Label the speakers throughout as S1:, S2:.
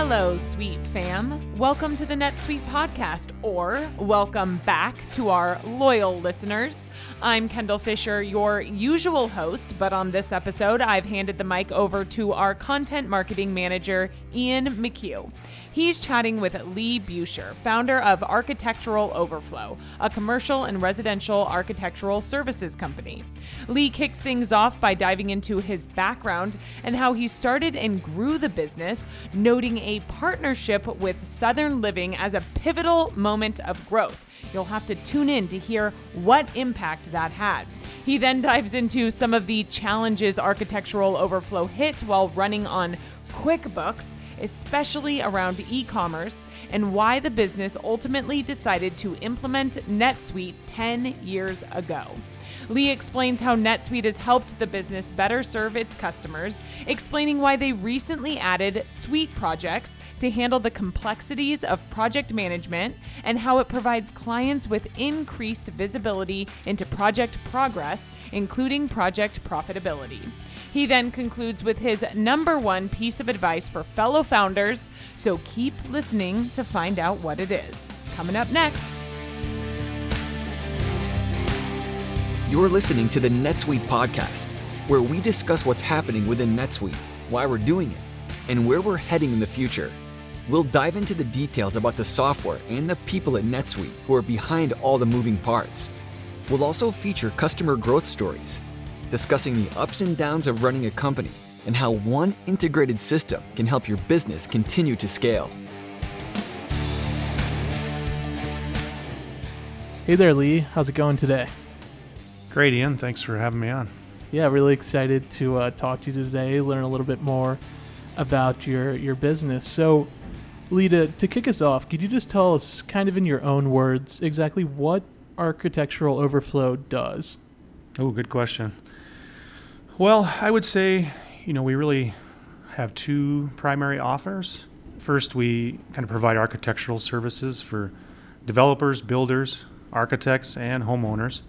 S1: Hello, Suite fam. Welcome to the NetSuite podcast, or welcome back to our loyal listeners. I'm Kendall Fisher, your usual host, but on this episode, I've handed the mic over to our content marketing manager, Ian McCue. He's chatting with Lee Buescher, founder of Architectural Overflow, a commercial and residential architectural services company. Lee kicks things off by diving into his background and how he started and grew the business, noting a partnership with Southern Living as a pivotal moment of growth. You'll have to tune in to hear what impact that had. He then dives into some of the challenges Architectural Overflow hit while running on QuickBooks, especially around e commerce, and why the business ultimately decided to implement NetSuite 10 years ago. Lee explains how NetSuite has helped the business better serve its customers, explaining why they recently added Suite projects to handle the complexities of project management and how it provides clients with increased visibility into project progress, including project profitability. He then concludes with his number one piece of advice for fellow founders, so keep listening to find out what it is. Coming up next.
S2: You're listening to the NetSuite podcast, where we discuss what's happening within NetSuite, why we're doing it, and where we're heading in the future. We'll dive into the details about the software and the people at NetSuite who are behind all the moving parts. We'll also feature customer growth stories, discussing the ups and downs of running a company and how one integrated system can help your business continue to scale.
S3: Hey there, Lee. How's it going today?
S4: Great, Ian. Thanks for having me on.
S3: Yeah, really excited to uh, talk to you today, learn a little bit more about your your business. So, to, to kick us off, could you just tell us, kind of in your own words, exactly what Architectural Overflow does?
S4: Oh, good question. Well, I would say, you know, we really have two primary offers. First, we kind of provide architectural services for developers, builders, architects, and homeowners.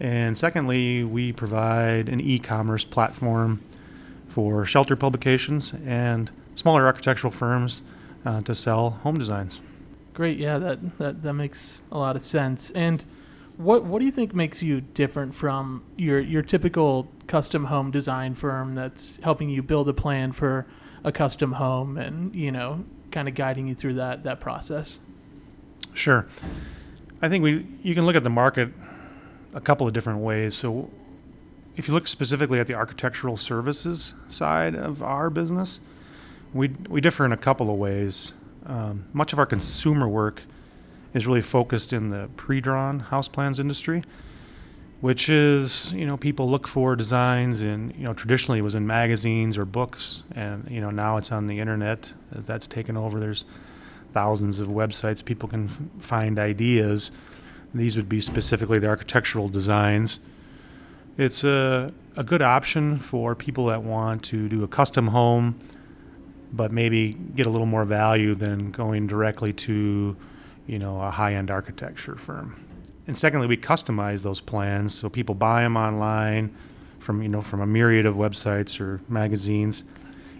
S4: And secondly, we provide an e commerce platform for shelter publications and smaller architectural firms uh, to sell home designs.
S3: Great, yeah, that, that that makes a lot of sense. And what what do you think makes you different from your your typical custom home design firm that's helping you build a plan for a custom home and you know kind of guiding you through that that process?
S4: Sure, I think we you can look at the market a couple of different ways. So, if you look specifically at the architectural services side of our business, we we differ in a couple of ways. Um, much of our consumer work is really focused in the pre-drawn house plans industry, which is you know people look for designs in you know traditionally it was in magazines or books, and you know now it's on the internet as that's taken over. There's thousands of websites people can f- find ideas these would be specifically the architectural designs. It's a, a good option for people that want to do a custom home, but maybe get a little more value than going directly to, you know, a high-end architecture firm. And secondly, we customize those plans so people buy them online from you know from a myriad of websites or magazines,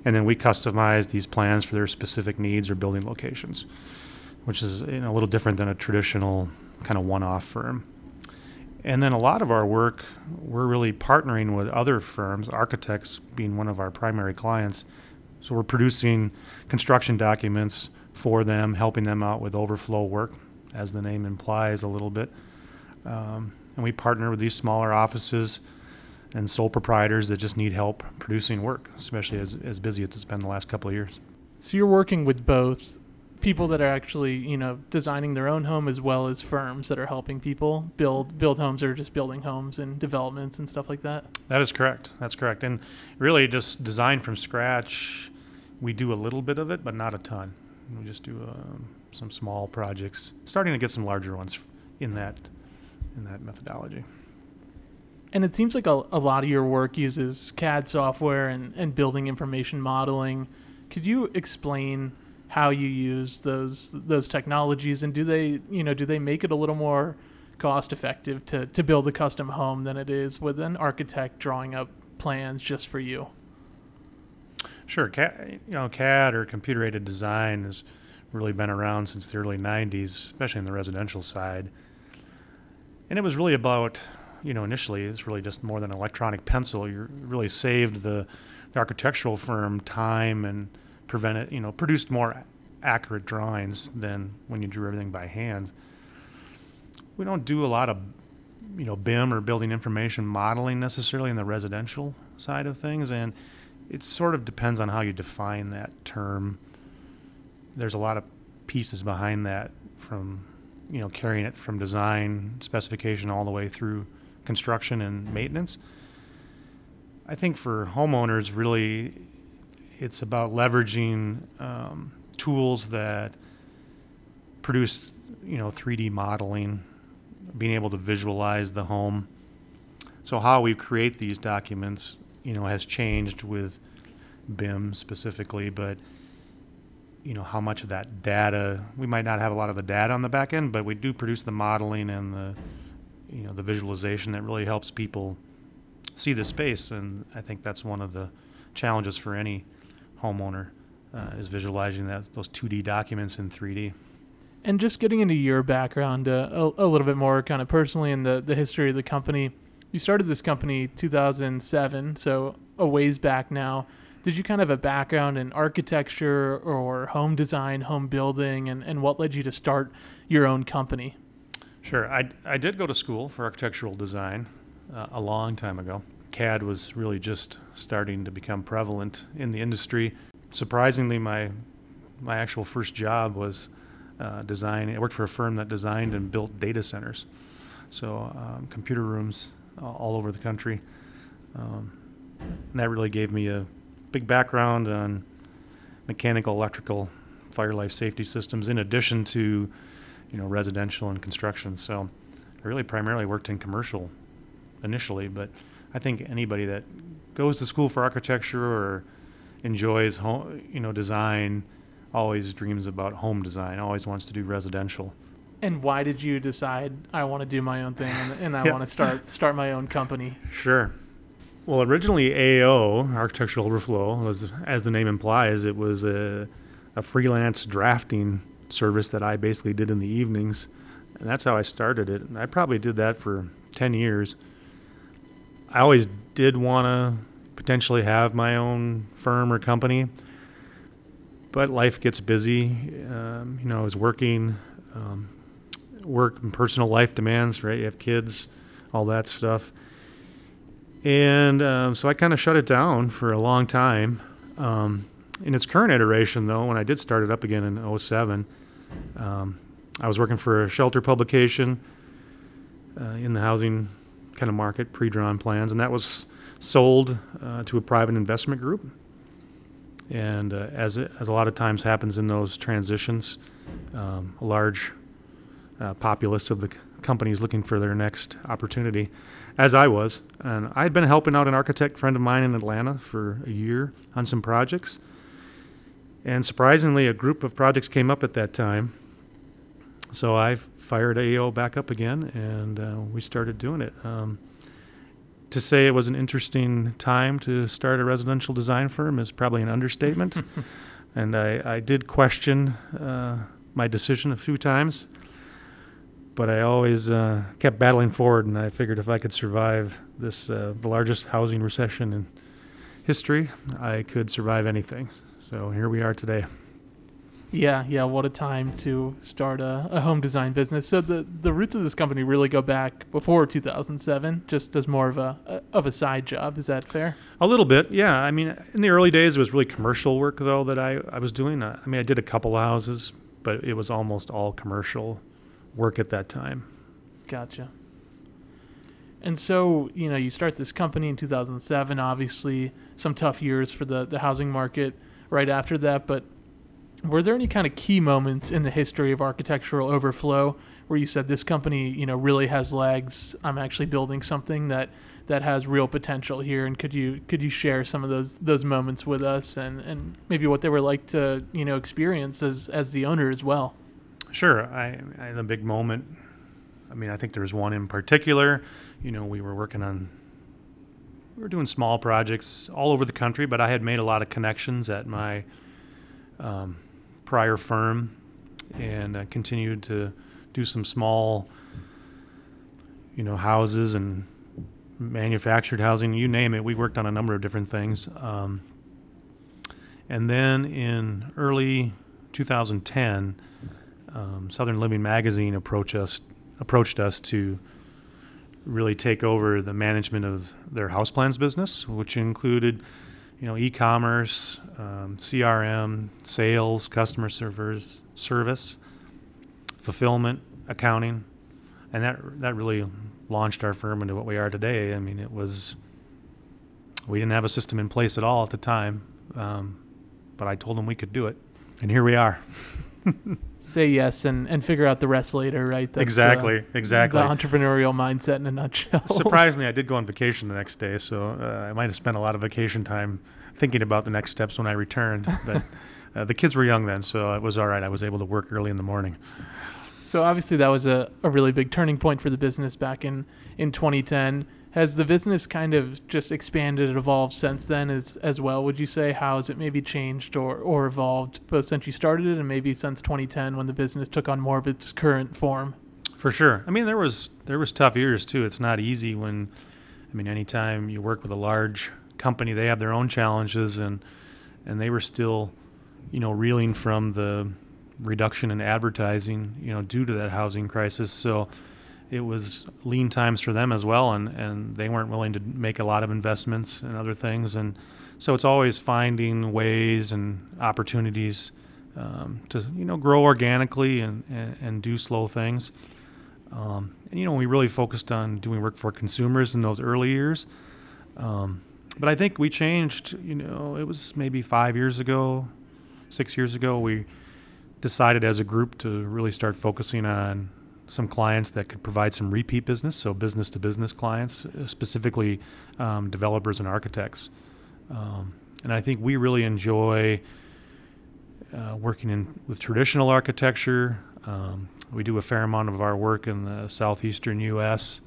S4: and then we customize these plans for their specific needs or building locations, which is you know, a little different than a traditional kind of one off firm. And then a lot of our work, we're really partnering with other firms, architects being one of our primary clients. So we're producing construction documents for them, helping them out with overflow work, as the name implies a little bit. Um, and we partner with these smaller offices and sole proprietors that just need help producing work, especially as, as busy as it's been the last couple of years.
S3: So you're working with both people that are actually you know designing their own home as well as firms that are helping people build build homes or just building homes and developments and stuff like that.
S4: That is correct. That's correct. And really just design from scratch we do a little bit of it but not a ton. We just do um, some small projects starting to get some larger ones in that in that methodology.
S3: And it seems like a, a lot of your work uses cad software and, and building information modeling. Could you explain how you use those those technologies and do they you know do they make it a little more cost effective to, to build a custom home than it is with an architect drawing up plans just for you
S4: Sure, CAD, you know, CAD or computer aided design has really been around since the early 90s, especially in the residential side. And it was really about, you know, initially it's really just more than an electronic pencil. You really saved the, the architectural firm time and prevented, you know, produced more accurate drawings than when you drew everything by hand. We don't do a lot of, you know, BIM or building information modeling necessarily in the residential side of things, and it sort of depends on how you define that term. There's a lot of pieces behind that from, you know, carrying it from design, specification, all the way through construction and maintenance. I think for homeowners, really, it's about leveraging um, tools that produce, you know, 3D modeling, being able to visualize the home. So how we create these documents, you know, has changed with BIM specifically, but you know how much of that data we might not have a lot of the data on the back end, but we do produce the modeling and the you know the visualization that really helps people see the space, and I think that's one of the challenges for any homeowner uh, is visualizing that those 2D documents in 3D.
S3: And just getting into your background uh, a, a, little bit more, kind of personally, in the, the history of the company. You started this company 2007, so a ways back now. Did you kind of have a background in architecture or home design, home building, and, and what led you to start your own company?
S4: Sure. I, I did go to school for architectural design uh, a long time ago. CAD was really just starting to become prevalent in the industry. Surprisingly, my my actual first job was uh, design. I worked for a firm that designed and built data centers, so um, computer rooms all over the country. Um, and that really gave me a big background on mechanical, electrical, fire life safety systems, in addition to you know residential and construction. So I really primarily worked in commercial initially, but I think anybody that goes to school for architecture or enjoys home, you know, design always dreams about home design, always wants to do residential.
S3: And why did you decide I want to do my own thing and, and I yeah. want to start start my own company?
S4: Sure. Well, originally AO, Architectural Overflow, was as the name implies, it was a, a freelance drafting service that I basically did in the evenings, and that's how I started it. And I probably did that for ten years. I always did want to potentially have my own firm or company, but life gets busy. Um, you know, I was working, um, work and personal life demands, right? You have kids, all that stuff. And um, so I kind of shut it down for a long time. Um, in its current iteration, though, when I did start it up again in 07, um, I was working for a shelter publication uh, in the housing kind of market, pre drawn plans, and that was sold uh, to a private investment group. And uh, as, as a lot of times happens in those transitions, um, a large uh, populace of the companies looking for their next opportunity, as I was. And I had been helping out an architect friend of mine in Atlanta for a year on some projects. And surprisingly, a group of projects came up at that time. So I fired AO back up again, and uh, we started doing it. Um, to say it was an interesting time to start a residential design firm is probably an understatement. and I, I did question uh, my decision a few times, but I always uh, kept battling forward. And I figured if I could survive this, uh, the largest housing recession in history, I could survive anything. So here we are today.
S3: Yeah, yeah. What a time to start a, a, home design business. So the the roots of this company really go back before 2007, just as more of a, a, of a side job. Is that fair?
S4: A little bit, yeah. I mean, in the early days, it was really commercial work though that I I was doing. I mean, I did a couple of houses, but it was almost all commercial work at that time.
S3: Gotcha. And so, you know, you start this company in 2007. Obviously, some tough years for the the housing market right after that, but were there any kind of key moments in the history of architectural overflow where you said this company, you know, really has legs? I'm actually building something that that has real potential here. And could you could you share some of those those moments with us and and maybe what they were like to you know experience as as the owner as well?
S4: Sure, I, I a big moment. I mean, I think there was one in particular. You know, we were working on we were doing small projects all over the country, but I had made a lot of connections at my um, prior firm and uh, continued to do some small, you know, houses and manufactured housing, you name it. We worked on a number of different things. Um, and then in early 2010, um, Southern Living Magazine approached us approached us to really take over the management of their house plans business, which included, you know, e-commerce, um, CRM, sales, customer servers, service, fulfillment, accounting, and that that really launched our firm into what we are today. I mean, it was we didn't have a system in place at all at the time, um, but I told them we could do it, and here we are.
S3: Say yes and, and figure out the rest later, right? That's,
S4: exactly,
S3: uh,
S4: exactly.
S3: The entrepreneurial mindset in a nutshell.
S4: Surprisingly, I did go on vacation the next day, so uh, I might have spent a lot of vacation time thinking about the next steps when I returned. But uh, the kids were young then, so it was all right. I was able to work early in the morning.
S3: So obviously that was a, a really big turning point for the business back in, in 2010. Has the business kind of just expanded and evolved since then as as well? Would you say how has it maybe changed or, or evolved both since you started it and maybe since 2010 when the business took on more of its current form?
S4: For sure. I mean, there was there was tough years too. It's not easy when, I mean, anytime you work with a large company, they have their own challenges, and and they were still, you know, reeling from the reduction in advertising, you know, due to that housing crisis. So it was lean times for them as well, and, and they weren't willing to make a lot of investments and other things. And so it's always finding ways and opportunities um, to you know grow organically and, and, and do slow things. Um, and you know we really focused on doing work for consumers in those early years. Um, but I think we changed. You know, it was maybe five years ago, six years ago. We decided as a group to really start focusing on some clients that could provide some repeat business, so business to business clients, uh, specifically um, developers and architects. Um, and I think we really enjoy uh, working in with traditional architecture. Um, we do a fair amount of our work in the southeastern U.S.,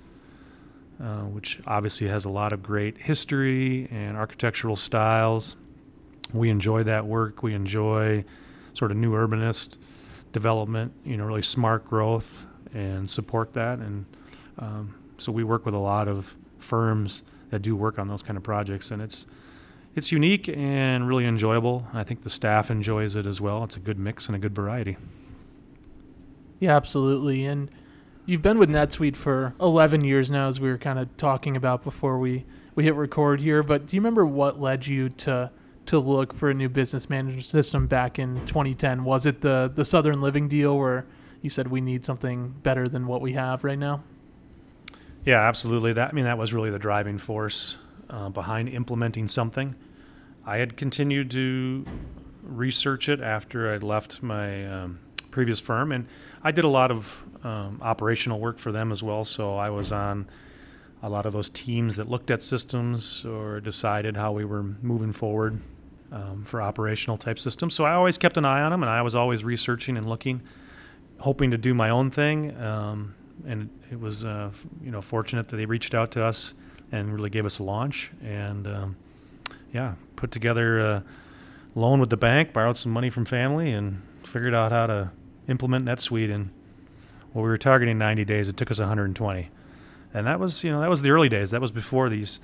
S4: uh, which obviously has a lot of great history and architectural styles. We enjoy that work. We enjoy sort of new urbanist development, you know, really smart growth and support that. And um, so we work with a lot of firms that do work on those kind of projects, and it's it's unique and really enjoyable. I think the staff enjoys it as well. It's a good mix and a good variety.
S3: Yeah, absolutely. And you've been with NetSuite for 11 years now, as we were kind of talking about before we, we hit record here. But do you remember what led you to to look for a new business management system back in 2010? Was it the the Southern Living deal where you said we need something better than what we have right now?
S4: Yeah, absolutely. That I mean that was really the driving force uh, behind implementing something. I had continued to research it after I'd left my um, previous firm, and I did a lot of um, operational work for them as well. So I was on a lot of those teams that looked at systems or decided how we were moving forward um, for operational type systems. So I always kept an eye on them, and I was always researching and looking, hoping to do my own thing. Um, and it was, uh, you know, fortunate that they reached out to us and really gave us a launch. And um, yeah, put together a loan with the bank, borrowed some money from family, and figured out how to implement NetSuite. And well, we were targeting 90 days. It took us 120, and that was, you know, that was the early days. That was before these,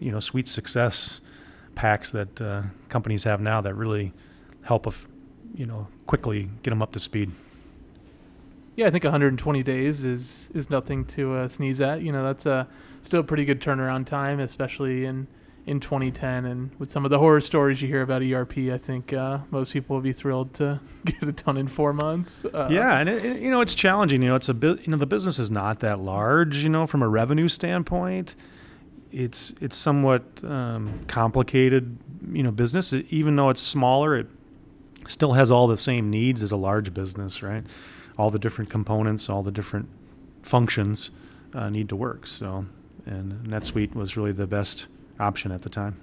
S4: you know, Suite Success packs that uh, companies have now that really help, of, you know, quickly get them up to speed.
S3: Yeah, I think 120 days is is nothing to uh, sneeze at. You know, that's a still a pretty good turnaround time, especially in in 2010. And with some of the horror stories you hear about ERP, I think uh, most people will be thrilled to get it done in four months. Uh,
S4: yeah, and it, it, you know it's challenging. You know, it's a bit. You know, the business is not that large. You know, from a revenue standpoint, it's it's somewhat um, complicated. You know, business. Even though it's smaller, it still has all the same needs as a large business, right? All the different components, all the different functions uh, need to work. So, and NetSuite was really the best option at the time.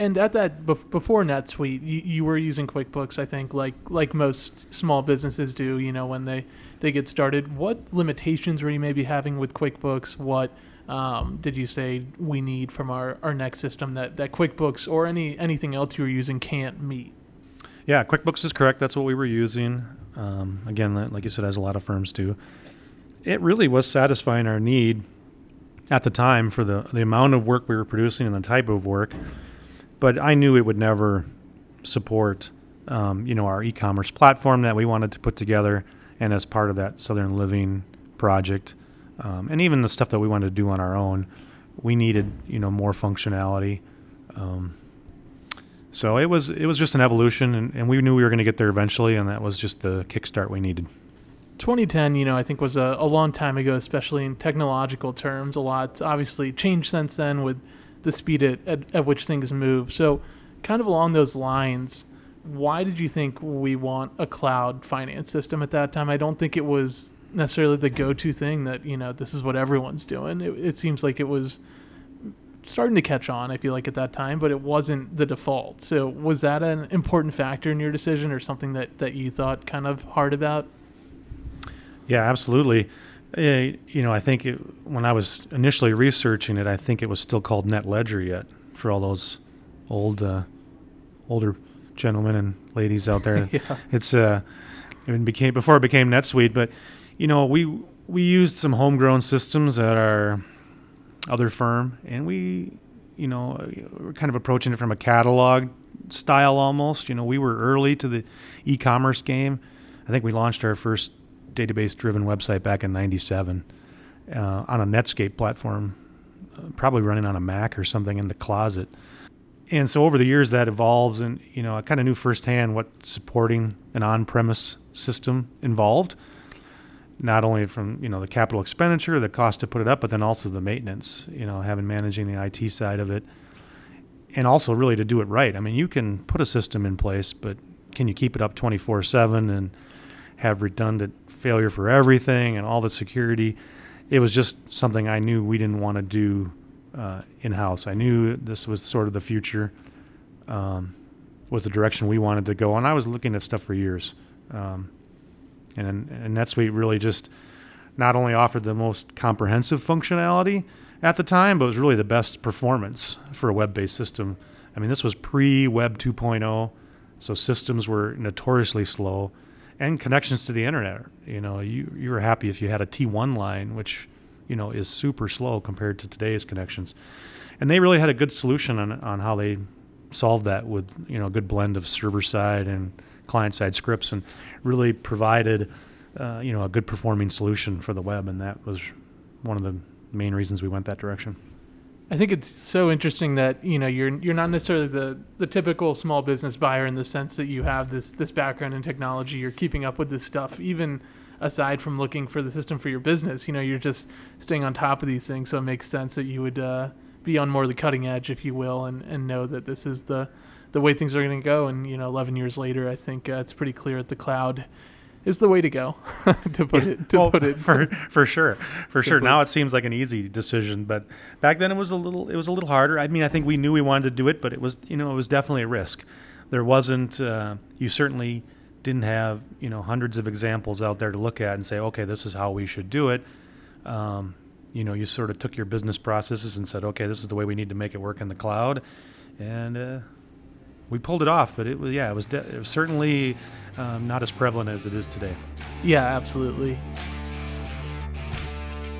S3: And at that before NetSuite, you, you were using QuickBooks, I think, like like most small businesses do. You know, when they they get started, what limitations were you maybe having with QuickBooks? What um, did you say we need from our, our next system that, that QuickBooks or any anything else you were using can't meet?
S4: Yeah, QuickBooks is correct. That's what we were using. Um, again, like you said, as a lot of firms do. It really was satisfying our need at the time for the, the amount of work we were producing and the type of work. But I knew it would never support, um, you know, our e-commerce platform that we wanted to put together, and as part of that Southern Living project, um, and even the stuff that we wanted to do on our own, we needed, you know, more functionality. Um, so it was it was just an evolution, and, and we knew we were going to get there eventually, and that was just the kickstart we needed.
S3: 2010, you know, I think was a, a long time ago, especially in technological terms. A lot obviously changed since then with the speed at, at, at which things move. So, kind of along those lines, why did you think we want a cloud finance system at that time? I don't think it was necessarily the go-to thing that you know this is what everyone's doing. It, it seems like it was starting to catch on. I feel like at that time, but it wasn't the default. So was that an important factor in your decision, or something that that you thought kind of hard about?
S4: Yeah, absolutely. Uh, you know, I think it, when I was initially researching it, I think it was still called Net Ledger yet for all those old, uh, older gentlemen and ladies out there.
S3: yeah.
S4: It's uh, it became before it became NetSuite, but you know, we we used some homegrown systems at our other firm, and we, you know, we're kind of approaching it from a catalog style almost. You know, we were early to the e-commerce game. I think we launched our first database-driven website back in '97 uh, on a Netscape platform, uh, probably running on a Mac or something in the closet. And so over the years that evolves, and you know, I kind of knew firsthand what supporting an on-premise system involved not only from you know the capital expenditure, the cost to put it up, but then also the maintenance. You know, having managing the IT side of it, and also really to do it right. I mean, you can put a system in place, but can you keep it up 24/7 and have redundant failure for everything and all the security? It was just something I knew we didn't want to do uh, in house. I knew this was sort of the future, um, was the direction we wanted to go, and I was looking at stuff for years. Um, and, and NetSuite really just not only offered the most comprehensive functionality at the time, but was really the best performance for a web-based system. I mean, this was pre-Web 2.0, so systems were notoriously slow, and connections to the internet. You know, you you were happy if you had a T1 line, which you know is super slow compared to today's connections. And they really had a good solution on on how they solved that with you know a good blend of server side and client side scripts and really provided uh, you know a good performing solution for the web and that was one of the main reasons we went that direction.
S3: I think it's so interesting that you know you're you're not necessarily the the typical small business buyer in the sense that you have this this background in technology. You're keeping up with this stuff, even aside from looking for the system for your business. You know, you're just staying on top of these things. So it makes sense that you would uh, be on more of the cutting edge, if you will, and and know that this is the the way things are going to go. And you know, 11 years later, I think uh, it's pretty clear that the cloud is the way to go. to put it to
S4: well,
S3: put it
S4: for for sure, for sure. Now it seems like an easy decision, but back then it was a little it was a little harder. I mean, I think we knew we wanted to do it, but it was you know it was definitely a risk. There wasn't uh, you certainly didn't have you know hundreds of examples out there to look at and say, okay, this is how we should do it. Um, you know, you sort of took your business processes and said, okay, this is the way we need to make it work in the cloud, and uh, we pulled it off, but it was yeah, it was, de- it was certainly um, not as prevalent as it is today.
S3: Yeah, absolutely.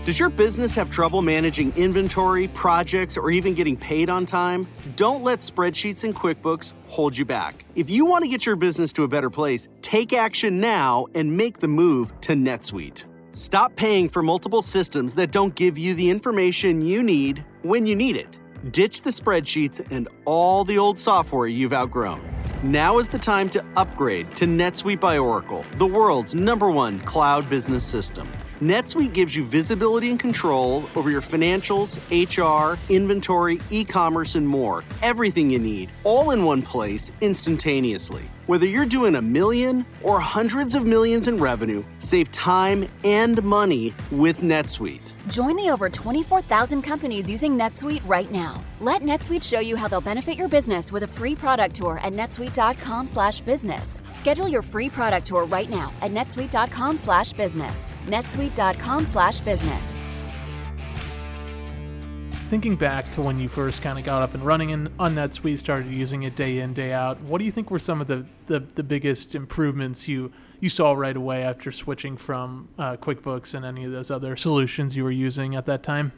S5: Does your business have trouble managing inventory, projects, or even getting paid on time? Don't let spreadsheets and QuickBooks hold you back. If you want to get your business to a better place, take action now and make the move to NetSuite. Stop paying for multiple systems that don't give you the information you need when you need it. Ditch the spreadsheets and all the old software you've outgrown. Now is the time to upgrade to NetSuite by Oracle, the world's number one cloud business system. NetSuite gives you visibility and control over your financials, HR, inventory, e commerce, and more. Everything you need, all in one place, instantaneously. Whether you're doing a million or hundreds of millions in revenue, save time and money with NetSuite.
S6: Join the over 24,000 companies using NetSuite right now. Let NetSuite show you how they'll benefit your business with a free product tour at netsuite.com/business. Schedule your free product tour right now at netsuite.com/business. netsuite.com/business.
S3: thinking back to when you first kind of got up and running in, on NetSuite, started using it day in, day out, what do you think were some of the, the, the biggest improvements you, you saw right away after switching from uh, QuickBooks and any of those other solutions you were using at that time?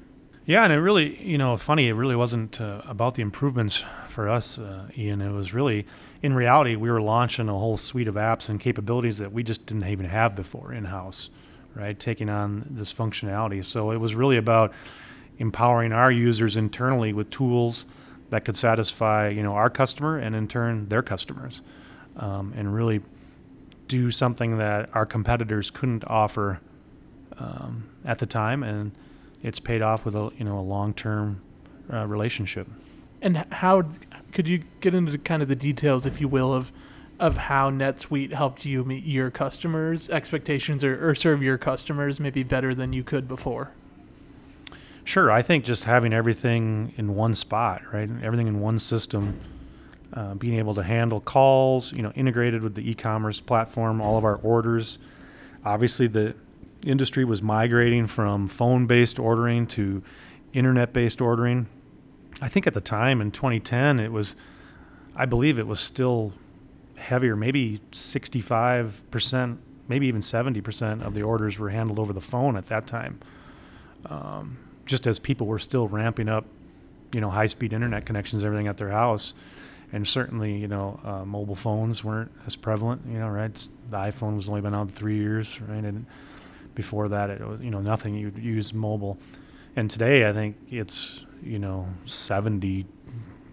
S4: Yeah, and it really, you know, funny, it really wasn't uh, about the improvements for us, uh, Ian. It was really, in reality, we were launching a whole suite of apps and capabilities that we just didn't even have before in house, right? Taking on this functionality. So it was really about empowering our users internally with tools that could satisfy, you know, our customer and in turn their customers, um, and really do something that our competitors couldn't offer um, at the time and it's paid off with a you know a long term uh, relationship.
S3: And how could you get into kind of the details, if you will, of of how NetSuite helped you meet your customers' expectations or, or serve your customers maybe better than you could before?
S4: Sure, I think just having everything in one spot, right? Everything in one system, uh, being able to handle calls, you know, integrated with the e-commerce platform, all of our orders. Obviously, the industry was migrating from phone based ordering to internet based ordering. I think at the time in 2010, it was, I believe it was still heavier, maybe 65%, maybe even 70% of the orders were handled over the phone at that time. Um, just as people were still ramping up, you know, high speed internet connections, everything at their house. And certainly, you know, uh, mobile phones weren't as prevalent, you know, right? The iPhone was only been out three years, right? And before that, it was you know nothing. You'd use mobile, and today I think it's you know 70,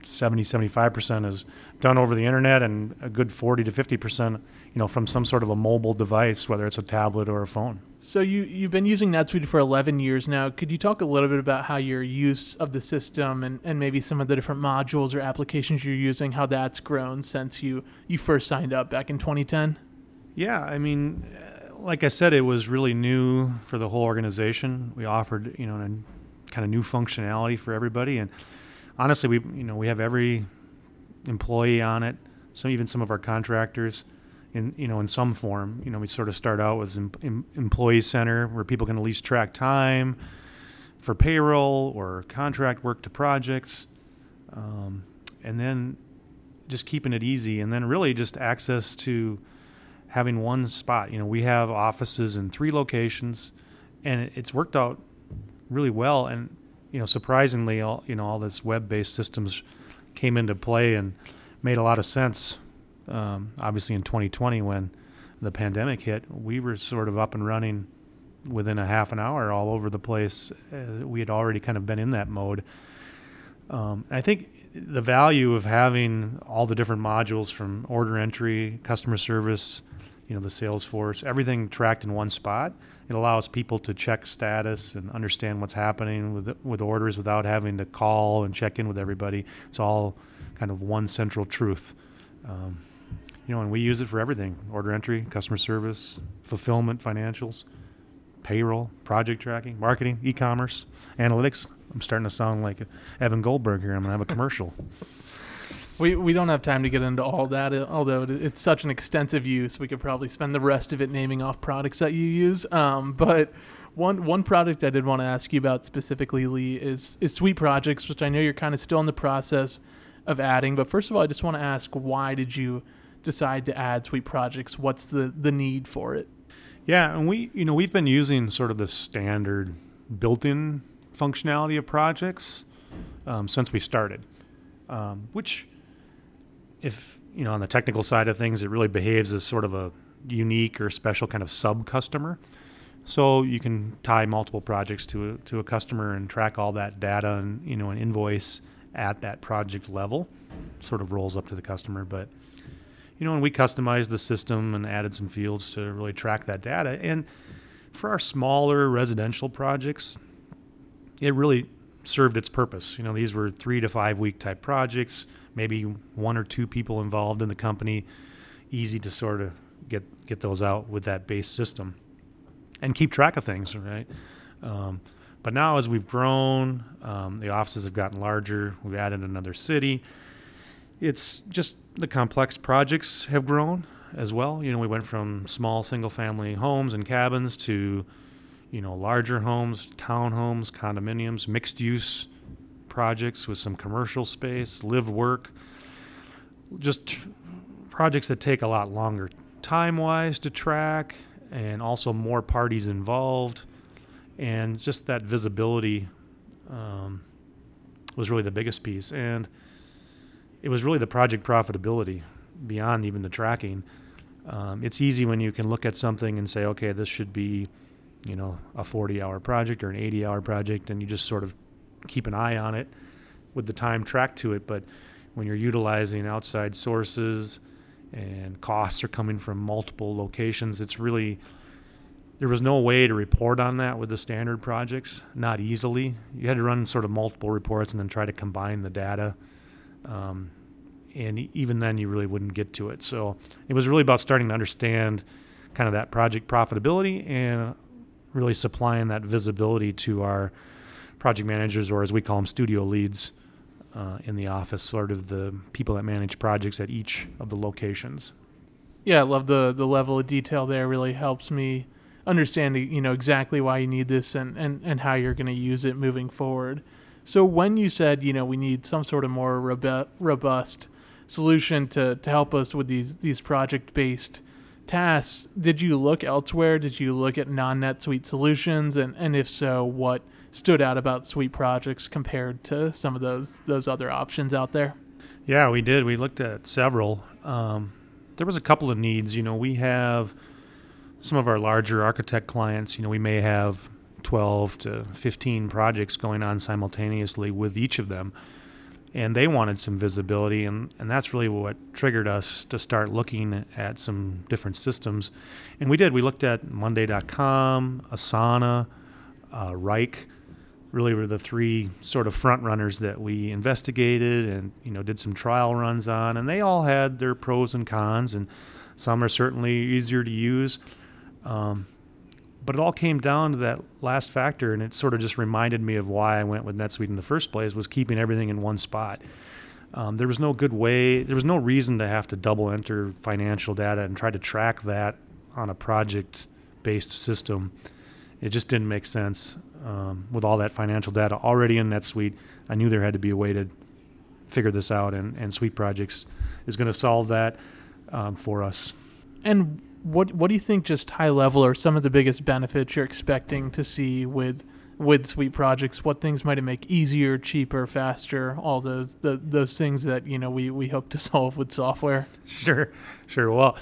S4: 70 75 percent is done over the internet, and a good forty to fifty percent you know from some sort of a mobile device, whether it's a tablet or a phone.
S3: So you you've been using NetSuite for eleven years now. Could you talk a little bit about how your use of the system and, and maybe some of the different modules or applications you're using, how that's grown since you you first signed up back in 2010?
S4: Yeah, I mean like I said, it was really new for the whole organization. We offered, you know, a kind of new functionality for everybody, and honestly, we, you know, we have every employee on it. So even some of our contractors, in you know, in some form. You know, we sort of start out with em- em- employee center where people can at least track time for payroll or contract work to projects, um, and then just keeping it easy, and then really just access to having one spot. You know, we have offices in three locations, and it's worked out really well. And you know, surprisingly, all you know, all this web-based systems came into play and made a lot of sense. Um, obviously, in 2020, when the pandemic hit, we were sort of up and running within a half an hour all over the place. Uh, we had already kind of been in that mode. Um, I think the value of having all the different modules from order entry, customer service, you know the Salesforce, everything tracked in one spot. It allows people to check status and understand what's happening with with orders without having to call and check in with everybody. It's all kind of one central truth. Um, you know, and we use it for everything: order entry, customer service, fulfillment, financials, payroll, project tracking, marketing, e-commerce, analytics. I'm starting to sound like Evan Goldberg here. I'm gonna have a commercial.
S3: We, we don't have time to get into all that, uh, although it's such an extensive use. We could probably spend the rest of it naming off products that you use. Um, but one one product I did want to ask you about specifically, Lee, is is Suite Projects, which I know you're kind of still in the process of adding. But first of all, I just want to ask, why did you decide to add Suite Projects? What's the the need for it?
S4: Yeah, and we you know we've been using sort of the standard built-in functionality of projects um, since we started, um, which if you know on the technical side of things, it really behaves as sort of a unique or special kind of sub customer. So you can tie multiple projects to a, to a customer and track all that data and you know an invoice at that project level, sort of rolls up to the customer. But you know, and we customized the system and added some fields to really track that data. And for our smaller residential projects, it really served its purpose. You know, these were three to five week type projects, maybe one or two people involved in the company. Easy to sort of get get those out with that base system, and keep track of things, right? Um, but now, as we've grown, um, the offices have gotten larger. We've added another city. It's just the complex projects have grown as well. You know, we went from small single family homes and cabins to you know, larger homes, townhomes, condominiums, mixed use projects with some commercial space, live work, just projects that take a lot longer time wise to track and also more parties involved. And just that visibility um, was really the biggest piece. And it was really the project profitability beyond even the tracking. Um, it's easy when you can look at something and say, okay, this should be, you know, a 40 hour project or an 80 hour project, and you just sort of keep an eye on it with the time tracked to it. But when you're utilizing outside sources and costs are coming from multiple locations, it's really there was no way to report on that with the standard projects, not easily. You had to run sort of multiple reports and then try to combine the data. Um, and even then, you really wouldn't get to it. So it was really about starting to understand kind of that project profitability and really supplying that visibility to our project managers, or as we call them, studio leads uh, in the office, sort of the people that manage projects at each of the locations.
S3: Yeah, I love the the level of detail there. Really helps me understand you know exactly why you need this and and, and how you're going to use it moving forward so when you said you know we need some sort of more robust solution to to help us with these these project based tasks did you look elsewhere? Did you look at non netsuite solutions? And and if so what stood out about suite projects compared to some of those those other options out there?
S4: Yeah we did. We looked at several. Um, there was a couple of needs. You know we have some of our larger architect clients, you know, we may have 12 to 15 projects going on simultaneously with each of them. And they wanted some visibility, and, and that's really what triggered us to start looking at some different systems. And we did. We looked at Monday.com, Asana, uh, Wrike. Really, were the three sort of front runners that we investigated and you know did some trial runs on, and they all had their pros and cons, and some are certainly easier to use. Um, but it all came down to that last factor, and it sort of just reminded me of why I went with NetSuite in the first place was keeping everything in one spot. Um, there was no good way, there was no reason to have to double enter financial data and try to track that on a project based system. It just didn't make sense um, with all that financial data already in NetSuite. I knew there had to be a way to figure this out, and, and Suite Projects is going to solve that um, for us.
S3: And what what do you think just high level are some of the biggest benefits you're expecting to see with with suite projects? What things might it make easier cheaper faster? All those the, those things that you know we, we hope to solve with software.
S4: Sure sure. Well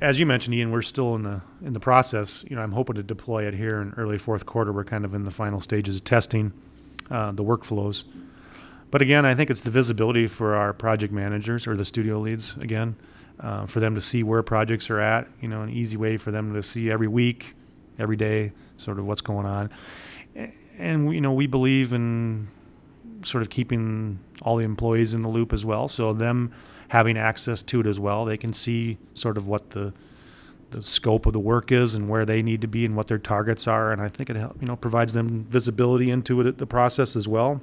S4: as you mentioned ian we're still in the in the process. You know i'm hoping to deploy it here in early fourth quarter. We're kind of in the final stages of testing uh, the workflows. But again i think it's the visibility for our project managers or the studio leads again uh, for them to see where projects are at. You know, an easy way for them to see every week, every day, sort of what's going on. And you know, we believe in sort of keeping all the employees in the loop as well. So them having access to it as well, they can see sort of what the the scope of the work is and where they need to be and what their targets are. And I think it you know provides them visibility into it, the process as well,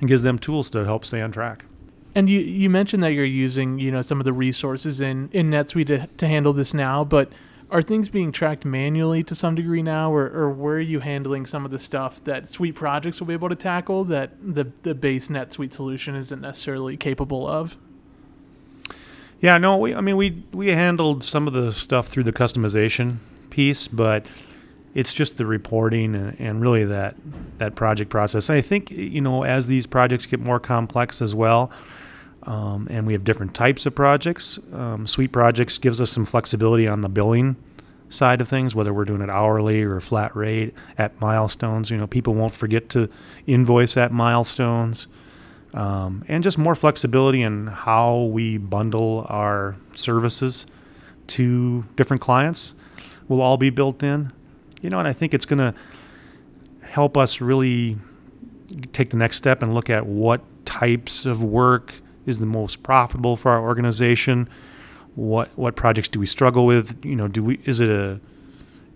S4: and gives them tools to help stay on track.
S3: And you, you mentioned that you're using you know some of the resources in, in NetSuite to, to handle this now, but are things being tracked manually to some degree now, or, or where are you handling some of the stuff that Suite projects will be able to tackle that the, the base NetSuite solution isn't necessarily capable of?
S4: Yeah, no, we, I mean, we, we handled some of the stuff through the customization piece, but it's just the reporting and, and really that, that project process. And I think, you know, as these projects get more complex as well, um, and we have different types of projects. Um, Suite projects gives us some flexibility on the billing side of things, whether we're doing it hourly or flat rate at milestones. You know, people won't forget to invoice at milestones, um, and just more flexibility in how we bundle our services to different clients will all be built in. You know, and I think it's going to help us really take the next step and look at what types of work is the most profitable for our organization? What what projects do we struggle with? You know, do we is it a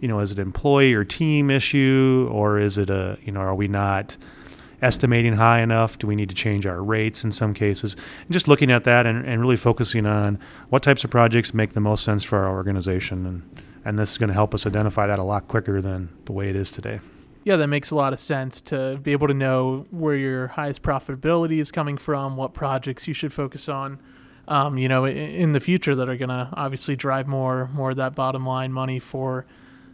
S4: you know, is it employee or team issue or is it a, you know, are we not estimating high enough? Do we need to change our rates in some cases? And just looking at that and, and really focusing on what types of projects make the most sense for our organization. And, and this is going to help us identify that a lot quicker than the way it is today.
S3: Yeah, that makes a lot of sense to be able to know where your highest profitability is coming from, what projects you should focus on, um, you know, in, in the future that are going to obviously drive more more of that bottom line money for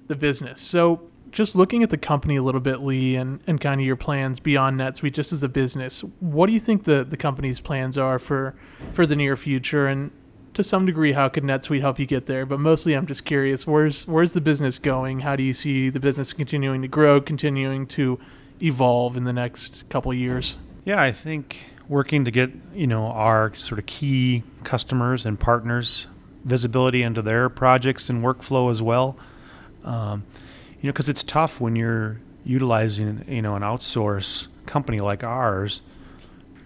S3: the business. So, just looking at the company a little bit, Lee, and, and kind of your plans beyond NetSuite, just as a business, what do you think the, the company's plans are for for the near future? And to some degree, how could NetSuite help you get there? But mostly, I'm just curious, where's where's the business going? How do you see the business continuing to grow, continuing to evolve in the next couple years?
S4: Yeah, I think working to get you know our sort of key customers and partners visibility into their projects and workflow as well. Um, you know, because it's tough when you're utilizing you know an outsource company like ours.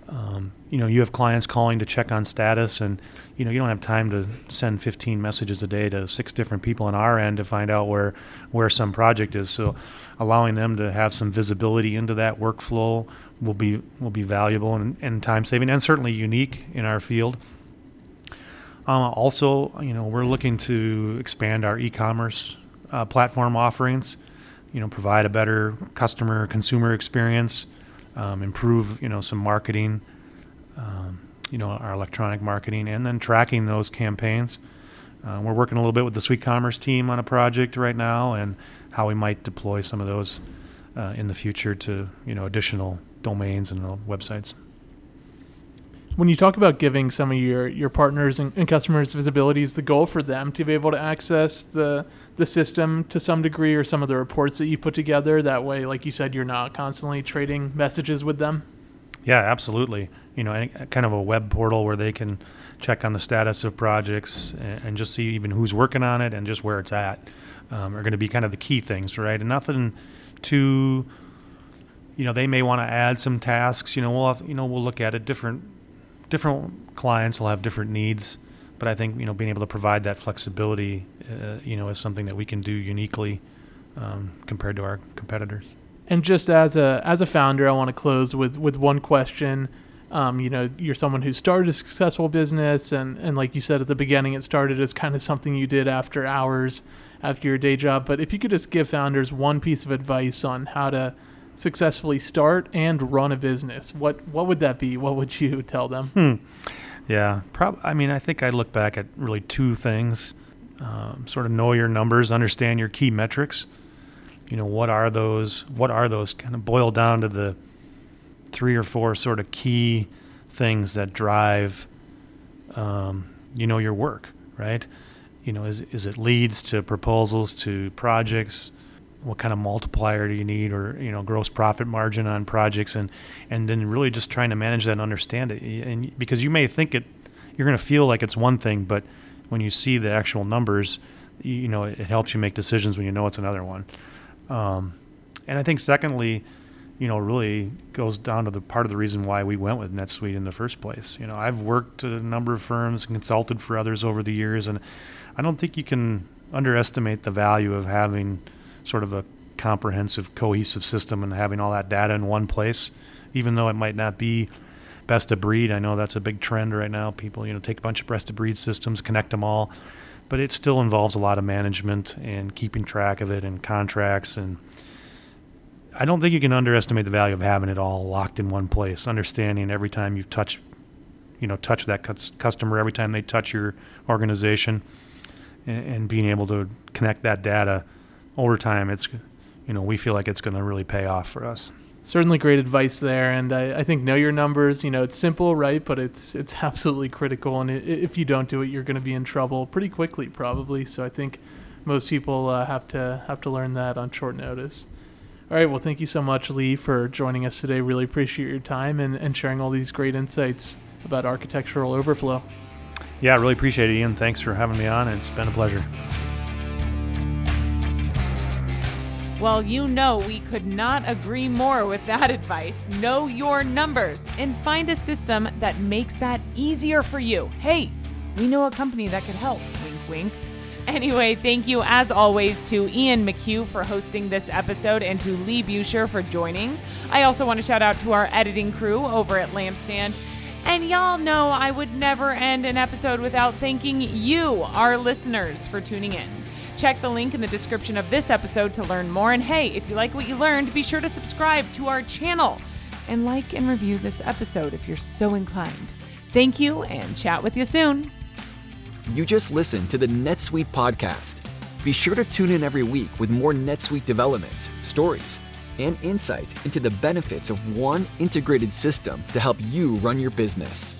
S4: Um, you know, you have clients calling to check on status, and you know you don't have time to send 15 messages a day to six different people on our end to find out where where some project is. So, allowing them to have some visibility into that workflow will be will be valuable and, and time saving, and certainly unique in our field. Uh, also, you know, we're looking to expand our e-commerce uh, platform offerings. You know, provide a better customer consumer experience, um, improve you know some marketing. Um, you know our electronic marketing and then tracking those campaigns. Uh, we're working a little bit with the Suite SuiteCommerce team on a project right now, and how we might deploy some of those uh, in the future to you know additional domains and websites.
S3: When you talk about giving some of your, your partners and, and customers visibility, is the goal for them to be able to access the the system to some degree or some of the reports that you put together? That way, like you said, you're not constantly trading messages with them.
S4: Yeah, absolutely. You know, kind of a web portal where they can check on the status of projects and, just see even who's working on it and just where it's at um, are going to be kind of the key things, right? And nothing too, you know, they may want to add some tasks. You know, we'll have, you know we'll look at it. Different different clients will have different needs, but I think you know being able to provide that flexibility, uh, you know, is something that we can do uniquely um, compared to our competitors.
S3: And just as a as a founder, I want to close with with one question. Um, you know, you're someone who started a successful business, and and like you said at the beginning, it started as kind of something you did after hours, after your day job. But if you could just give founders one piece of advice on how to successfully start and run a business, what what would that be? What would you tell them?
S4: Hmm. Yeah, prob- I mean, I think I look back at really two things: um, sort of know your numbers, understand your key metrics. You know what are those what are those kind of boil down to the three or four sort of key things that drive um, you know your work right? You know is, is it leads to proposals to projects what kind of multiplier do you need or you know gross profit margin on projects and and then really just trying to manage that and understand it and because you may think it you're going to feel like it's one thing but when you see the actual numbers you, know it, it helps you make decisions when you know it's another one um, and I think secondly, you know, really goes down to the part of the reason why we went with NetSuite in the first place. You know, I've worked at a number of firms and consulted for others over the years, and I don't think you can underestimate the value of having sort of a comprehensive, cohesive system and having all that data in one place, even though it might not be best of breed. I know that's a big trend right now. People, you know, take a bunch of best of breed systems, connect them all but it still involves a lot of management and keeping track of it and contracts and I don't think you can underestimate the value of having it all locked in one place, understanding every time you touch you know touch that customer every time they touch your organization and, and being able to connect that data over time it's you know we feel like it's going to really pay off for us.
S3: Certainly great advice there and I, I, think know your numbers. You know it's simple right? But it's it's absolutely critical and it, if you don't do it you're going to be in trouble pretty quickly probably. So i think most people uh, have to have to learn that on short notice. All right well thank you so much lee for joining us today. Really appreciate your time and, and sharing all these great insights about architectural overflow.
S4: Yeah i really appreciate it ian. Thanks for having me on it's been a pleasure
S1: Well, you know we could not agree more with that advice. Know your numbers and find a system that makes that easier for you. Hey, we know a company that could help. Wink, wink. Anyway, thank you as always to Ian McCue for hosting this episode and to Lee Buescher for joining. I also want to shout out to our editing crew over at Lampstand. And y'all know I would never end an episode without thanking you, our listeners, for tuning in. Check the link in the description of this episode to learn more. And hey, if you like what you learned, be sure to subscribe to our channel and like and review this episode if you're so inclined. Thank you and chat with you soon.
S2: You just listened to the NetSuite podcast. Be sure to tune in every week with more NetSuite developments, stories, and insights into the benefits of one integrated system to help you run your business.